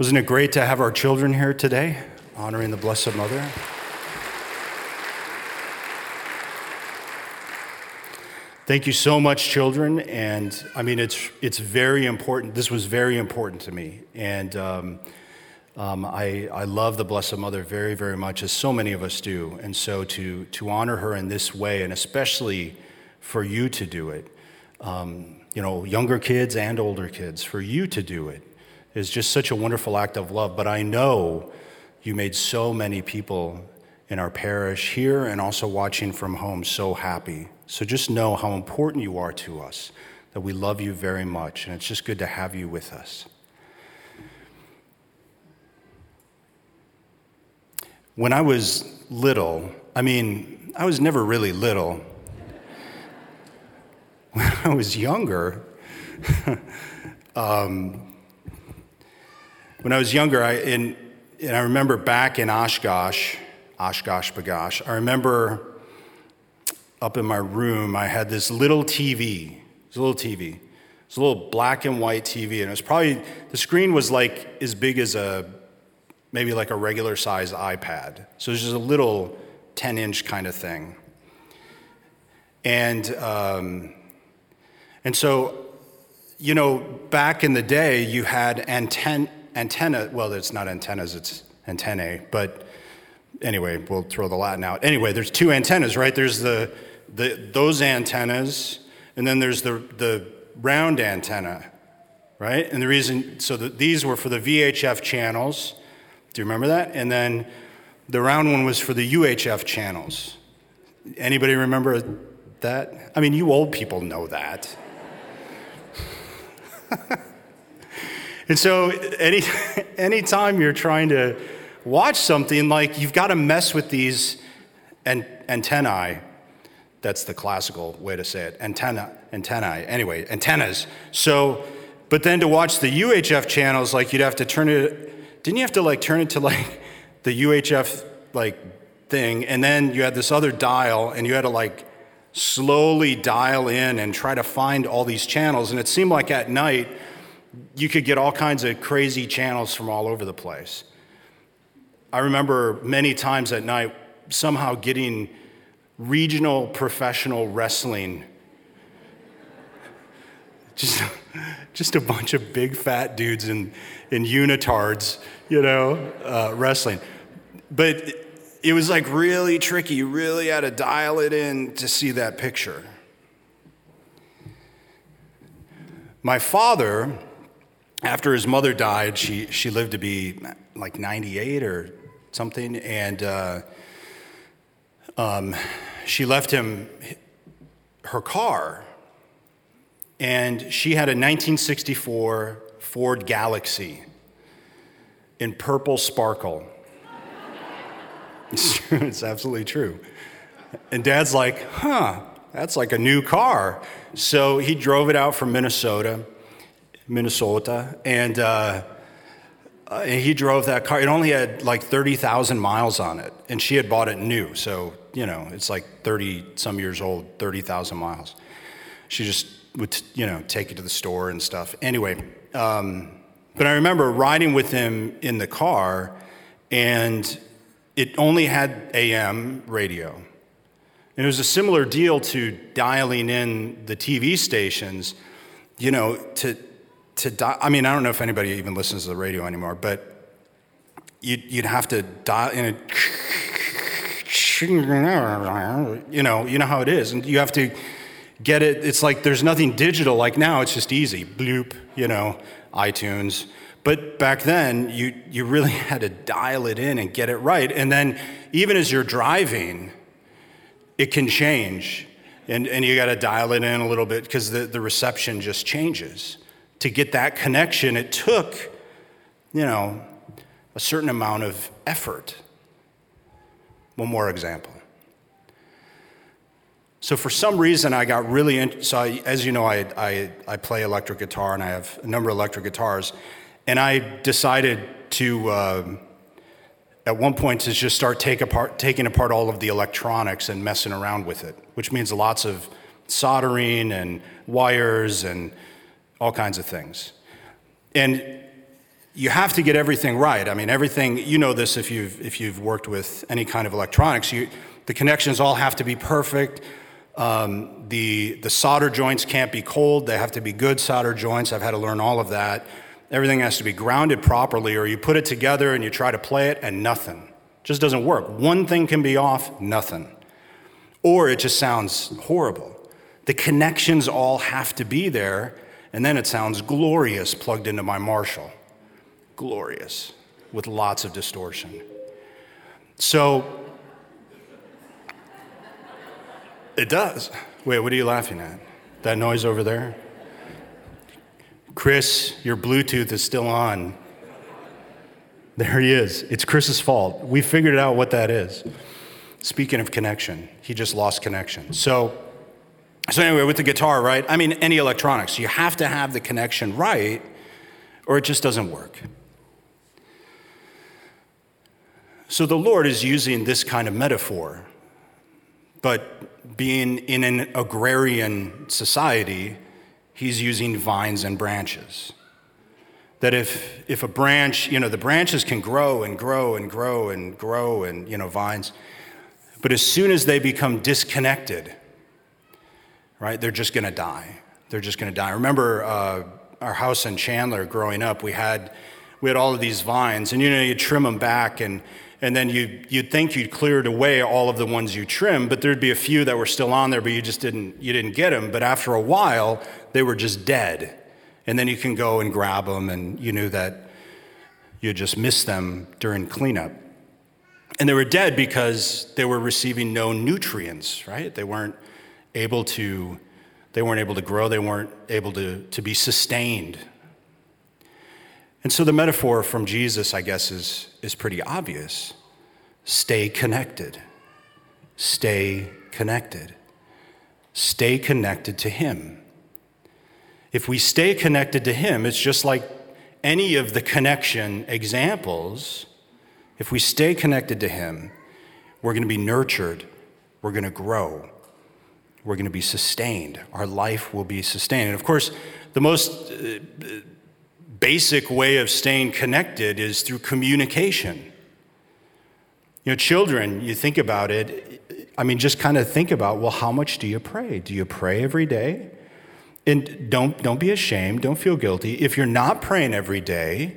Wasn't it great to have our children here today, honoring the Blessed Mother? Thank you so much, children. And I mean, it's, it's very important. This was very important to me. And um, um, I, I love the Blessed Mother very, very much, as so many of us do. And so to, to honor her in this way, and especially for you to do it, um, you know, younger kids and older kids, for you to do it is just such a wonderful act of love. But I know you made so many people in our parish here and also watching from home so happy. So just know how important you are to us, that we love you very much, and it's just good to have you with us. When I was little, I mean, I was never really little. When I was younger, um, when I was younger, I, and, and I remember back in Oshkosh, OshKosh B'gosh, I remember up in my room, I had this little TV. It was a little TV. It was a little black and white TV, and it was probably, the screen was like as big as a, maybe like a regular size iPad. So it was just a little 10 inch kind of thing. And, um, and so, you know, back in the day, you had anten- antenna, well, it's not antennas, it's antennae, but anyway, we'll throw the Latin out. Anyway, there's two antennas, right? There's the, the, those antennas, and then there's the, the round antenna, right? And the reason, so the, these were for the VHF channels. Do you remember that? And then the round one was for the UHF channels. Anybody remember that? I mean, you old people know that. and so, any anytime you're trying to watch something, like you've got to mess with these an, antennae that's the classical way to say it. Antenna, antennae. Anyway, antennas. So, but then to watch the UHF channels, like you'd have to turn it. Didn't you have to like turn it to like the UHF like thing, and then you had this other dial, and you had to like slowly dial in and try to find all these channels. And it seemed like at night you could get all kinds of crazy channels from all over the place. I remember many times at night somehow getting regional professional wrestling. Just, just a bunch of big fat dudes in, in unitards, you know, uh, wrestling. But it, it was like really tricky. You really had to dial it in to see that picture. My father, after his mother died, she, she lived to be like 98 or something, and uh, um, she left him her car, and she had a 1964 Ford Galaxie in purple sparkle. it's absolutely true. And dad's like, huh, that's like a new car. So he drove it out from Minnesota, Minnesota, and, uh, uh, and he drove that car. It only had like 30,000 miles on it, and she had bought it new. So you know, it's like 30 some years old, 30,000 miles. She just would, you know, take it to the store and stuff. Anyway, um, but I remember riding with him in the car, and it only had AM radio. And it was a similar deal to dialing in the TV stations, you know, to, to di- I mean, I don't know if anybody even listens to the radio anymore, but you'd, you'd have to dial in a you know, you know how it is. And you have to get it. It's like there's nothing digital like now, it's just easy. Bloop, you know, iTunes. But back then, you, you really had to dial it in and get it right. And then, even as you're driving, it can change. And, and you got to dial it in a little bit because the, the reception just changes. To get that connection, it took, you know, a certain amount of effort. One more example. So, for some reason, I got really into, so I, as you know, I, I, I play electric guitar and I have a number of electric guitars. And I decided to, uh, at one point, to just start take apart, taking apart all of the electronics and messing around with it, which means lots of soldering and wires and all kinds of things. And you have to get everything right. I mean, everything, you know this if you've, if you've worked with any kind of electronics, you, the connections all have to be perfect. Um, the, the solder joints can't be cold, they have to be good solder joints. I've had to learn all of that. Everything has to be grounded properly, or you put it together and you try to play it and nothing. Just doesn't work. One thing can be off, nothing. Or it just sounds horrible. The connections all have to be there, and then it sounds glorious plugged into my Marshall glorious with lots of distortion. So, it does. Wait, what are you laughing at? That noise over there? Chris, your Bluetooth is still on. There he is. It's Chris's fault. We figured out what that is. Speaking of connection, he just lost connection. So, so anyway, with the guitar, right? I mean, any electronics, you have to have the connection right, or it just doesn't work. So the Lord is using this kind of metaphor. But being in an agrarian society, he's using vines and branches. That if, if a branch, you know, the branches can grow and grow and grow and grow and, you know, vines, but as soon as they become disconnected, right, they're just going to die. They're just going to die. remember uh, our house in Chandler growing up, we had, we had all of these vines, and, you know, you trim them back and, and then you, you'd think you'd cleared away all of the ones you trimmed, but there'd be a few that were still on there, but you just didn't, you didn't get them. But after a while, they were just dead. And then you can go and grab them, and you knew that you just missed them during cleanup. And they were dead because they were receiving no nutrients, right? They weren't able to, they weren't able to grow, they weren't able to, to be sustained and so the metaphor from Jesus, I guess, is, is pretty obvious. Stay connected. Stay connected. Stay connected to Him. If we stay connected to Him, it's just like any of the connection examples. If we stay connected to Him, we're going to be nurtured, we're going to grow, we're going to be sustained. Our life will be sustained. And of course, the most uh, basic way of staying connected is through communication. You know, children, you think about it, I mean, just kind of think about, well, how much do you pray? Do you pray every day? And don't, don't be ashamed, don't feel guilty. If you're not praying every day,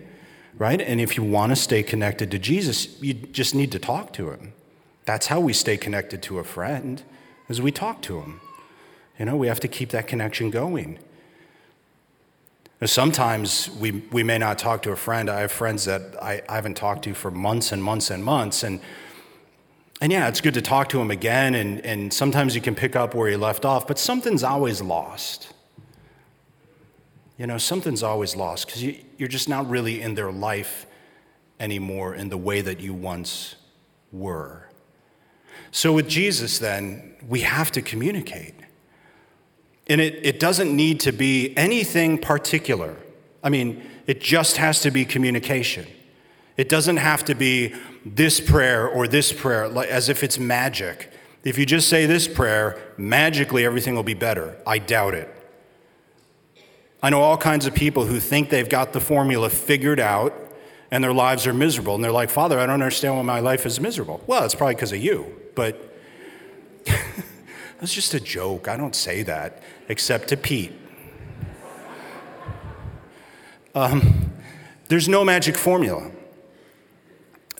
right, and if you want to stay connected to Jesus, you just need to talk to him. That's how we stay connected to a friend, is we talk to him. You know, we have to keep that connection going. Sometimes we, we may not talk to a friend. I have friends that I, I haven't talked to for months and months and months. And, and yeah, it's good to talk to them again. And, and sometimes you can pick up where you left off, but something's always lost. You know, something's always lost because you, you're just not really in their life anymore in the way that you once were. So with Jesus, then, we have to communicate. And it, it doesn't need to be anything particular. I mean, it just has to be communication. It doesn't have to be this prayer or this prayer, as if it's magic. If you just say this prayer, magically everything will be better. I doubt it. I know all kinds of people who think they've got the formula figured out and their lives are miserable. And they're like, Father, I don't understand why my life is miserable. Well, it's probably because of you, but That's just a joke. I don't say that, except to Pete. Um, there's no magic formula,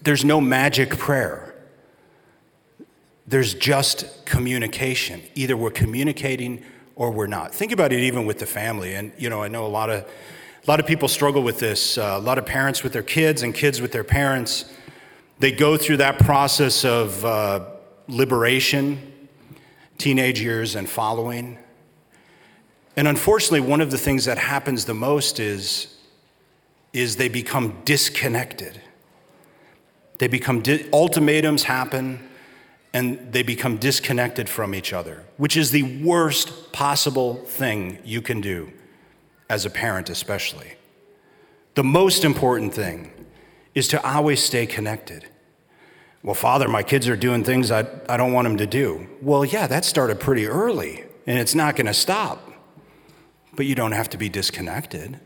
there's no magic prayer. There's just communication. Either we're communicating or we're not. Think about it even with the family. And, you know, I know a lot of, a lot of people struggle with this. Uh, a lot of parents with their kids and kids with their parents. They go through that process of uh, liberation teenage years and following. And unfortunately, one of the things that happens the most is, is they become disconnected. They become di- ultimatums happen and they become disconnected from each other, which is the worst possible thing you can do as a parent, especially. The most important thing is to always stay connected. Well, Father, my kids are doing things I, I don't want them to do. Well, yeah, that started pretty early, and it's not going to stop. But you don't have to be disconnected.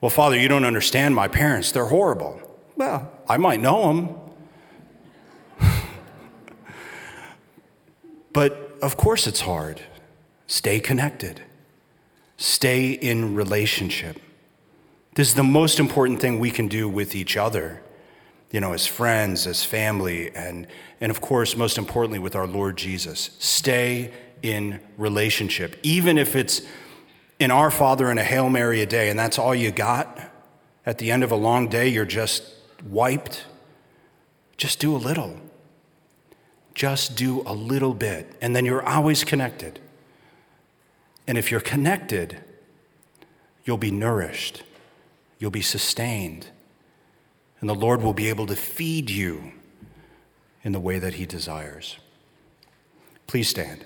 Well, Father, you don't understand my parents. They're horrible. Well, I might know them. but of course it's hard. Stay connected, stay in relationship. This is the most important thing we can do with each other, you know, as friends, as family, and, and of course, most importantly, with our Lord Jesus. Stay in relationship, even if it's in Our Father and a Hail Mary a day, and that's all you got. At the end of a long day, you're just wiped. Just do a little. Just do a little bit, and then you're always connected. And if you're connected, you'll be nourished, you'll be sustained, and the Lord will be able to feed you in the way that He desires. Please stand.